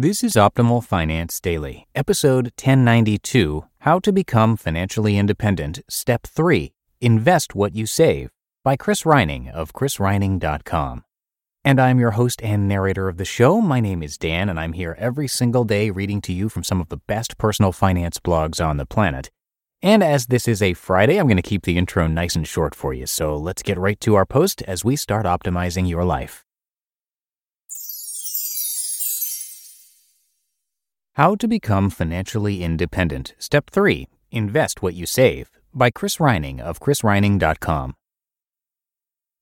This is Optimal Finance Daily, episode 1092 How to Become Financially Independent, Step 3 Invest What You Save by Chris Reining of chrisreining.com. And I'm your host and narrator of the show. My name is Dan, and I'm here every single day reading to you from some of the best personal finance blogs on the planet. And as this is a Friday, I'm going to keep the intro nice and short for you. So let's get right to our post as we start optimizing your life. How to Become Financially Independent. Step 3 Invest What You Save by Chris Reining of chrisreining.com.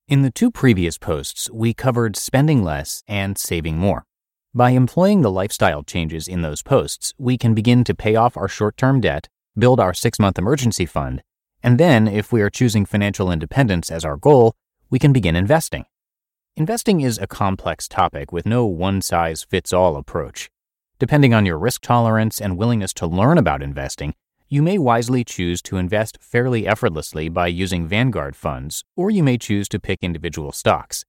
In the two previous posts, we covered spending less and saving more. By employing the lifestyle changes in those posts, we can begin to pay off our short term debt, build our six month emergency fund, and then, if we are choosing financial independence as our goal, we can begin investing. Investing is a complex topic with no one size fits all approach. Depending on your risk tolerance and willingness to learn about investing, you may wisely choose to invest fairly effortlessly by using Vanguard funds, or you may choose to pick individual stocks.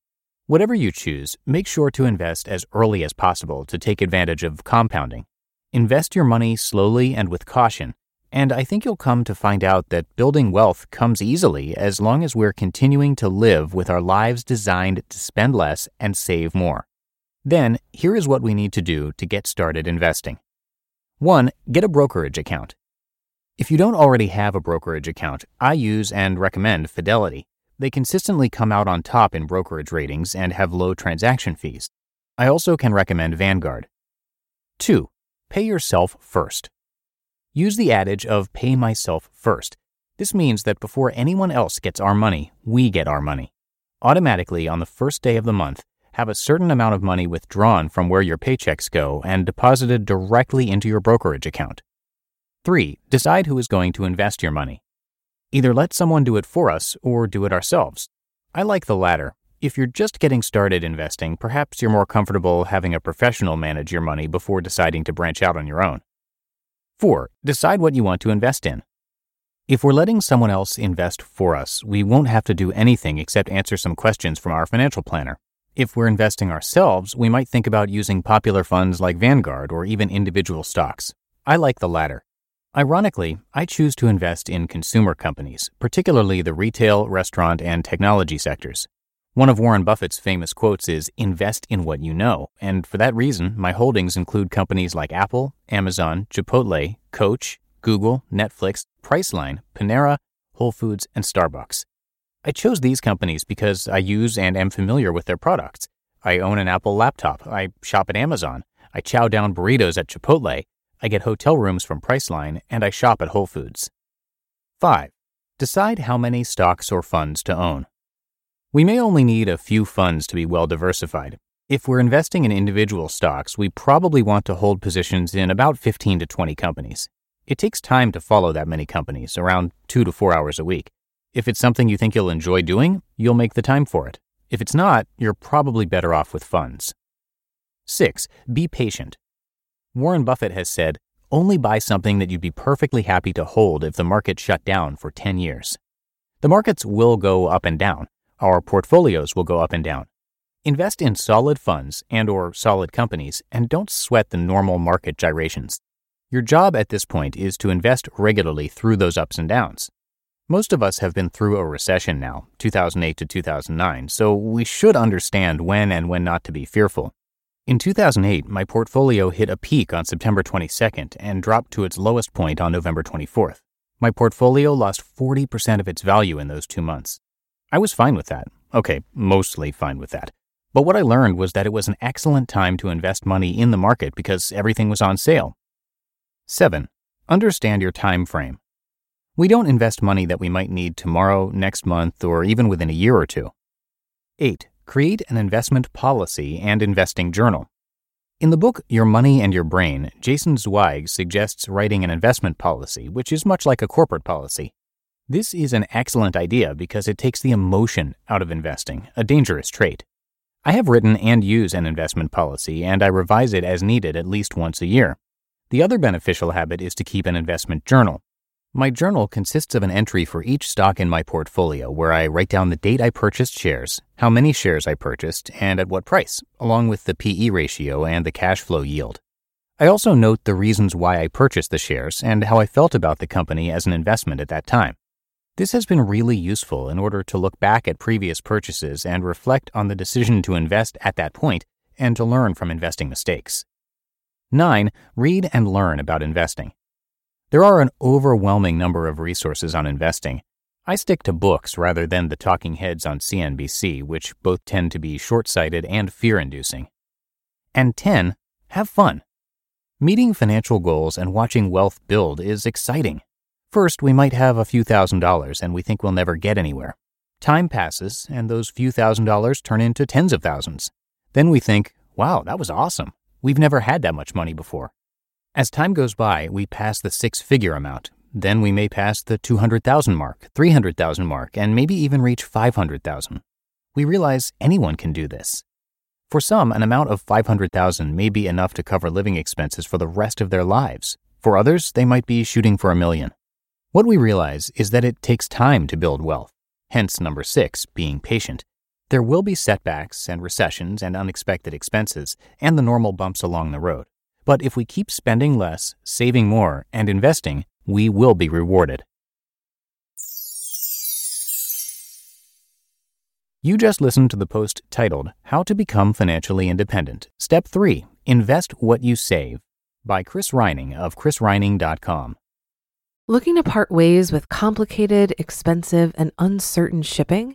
Whatever you choose, make sure to invest as early as possible to take advantage of compounding. Invest your money slowly and with caution, and I think you'll come to find out that building wealth comes easily as long as we're continuing to live with our lives designed to spend less and save more. Then, here is what we need to do to get started investing. 1. Get a brokerage account. If you don't already have a brokerage account, I use and recommend Fidelity. They consistently come out on top in brokerage ratings and have low transaction fees. I also can recommend Vanguard. 2. Pay yourself first. Use the adage of pay myself first. This means that before anyone else gets our money, we get our money. Automatically, on the first day of the month, have a certain amount of money withdrawn from where your paychecks go and deposited directly into your brokerage account. 3. Decide who is going to invest your money. Either let someone do it for us or do it ourselves. I like the latter. If you're just getting started investing, perhaps you're more comfortable having a professional manage your money before deciding to branch out on your own. 4. Decide what you want to invest in. If we're letting someone else invest for us, we won't have to do anything except answer some questions from our financial planner. If we're investing ourselves, we might think about using popular funds like Vanguard or even individual stocks. I like the latter. Ironically, I choose to invest in consumer companies, particularly the retail, restaurant, and technology sectors. One of Warren Buffett's famous quotes is invest in what you know, and for that reason, my holdings include companies like Apple, Amazon, Chipotle, Coach, Google, Netflix, Priceline, Panera, Whole Foods, and Starbucks. I chose these companies because I use and am familiar with their products. I own an Apple laptop. I shop at Amazon. I chow down burritos at Chipotle. I get hotel rooms from Priceline, and I shop at Whole Foods. 5. Decide how many stocks or funds to own. We may only need a few funds to be well diversified. If we're investing in individual stocks, we probably want to hold positions in about 15 to 20 companies. It takes time to follow that many companies, around 2 to 4 hours a week. If it's something you think you'll enjoy doing, you'll make the time for it. If it's not, you're probably better off with funds. 6. Be patient. Warren Buffett has said, only buy something that you'd be perfectly happy to hold if the market shut down for 10 years. The markets will go up and down. Our portfolios will go up and down. Invest in solid funds and or solid companies and don't sweat the normal market gyrations. Your job at this point is to invest regularly through those ups and downs. Most of us have been through a recession now, 2008 to 2009, so we should understand when and when not to be fearful. In 2008, my portfolio hit a peak on September 22nd and dropped to its lowest point on November 24th. My portfolio lost 40% of its value in those two months. I was fine with that. Okay, mostly fine with that. But what I learned was that it was an excellent time to invest money in the market because everything was on sale. 7. Understand your time frame. We don't invest money that we might need tomorrow, next month, or even within a year or two. 8. Create an investment policy and investing journal. In the book Your Money and Your Brain, Jason Zweig suggests writing an investment policy, which is much like a corporate policy. This is an excellent idea because it takes the emotion out of investing, a dangerous trait. I have written and use an investment policy, and I revise it as needed at least once a year. The other beneficial habit is to keep an investment journal. My journal consists of an entry for each stock in my portfolio where I write down the date I purchased shares, how many shares I purchased, and at what price, along with the PE ratio and the cash flow yield. I also note the reasons why I purchased the shares and how I felt about the company as an investment at that time. This has been really useful in order to look back at previous purchases and reflect on the decision to invest at that point and to learn from investing mistakes. 9. Read and learn about investing. There are an overwhelming number of resources on investing. I stick to books rather than the talking heads on CNBC, which both tend to be short sighted and fear inducing. And 10. Have fun. Meeting financial goals and watching wealth build is exciting. First, we might have a few thousand dollars and we think we'll never get anywhere. Time passes, and those few thousand dollars turn into tens of thousands. Then we think, wow, that was awesome. We've never had that much money before. As time goes by, we pass the six figure amount. Then we may pass the 200,000 mark, 300,000 mark, and maybe even reach 500,000. We realize anyone can do this. For some, an amount of 500,000 may be enough to cover living expenses for the rest of their lives. For others, they might be shooting for a million. What we realize is that it takes time to build wealth, hence number six, being patient. There will be setbacks and recessions and unexpected expenses and the normal bumps along the road. But if we keep spending less, saving more, and investing, we will be rewarded. You just listened to the post titled How to Become Financially Independent. Step 3 Invest What You Save by Chris Reining of chrisreining.com. Looking to part ways with complicated, expensive, and uncertain shipping?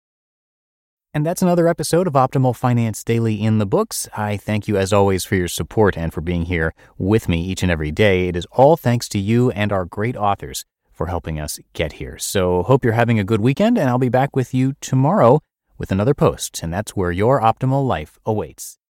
And that's another episode of Optimal Finance Daily in the books. I thank you as always for your support and for being here with me each and every day. It is all thanks to you and our great authors for helping us get here. So hope you're having a good weekend and I'll be back with you tomorrow with another post and that's where your optimal life awaits.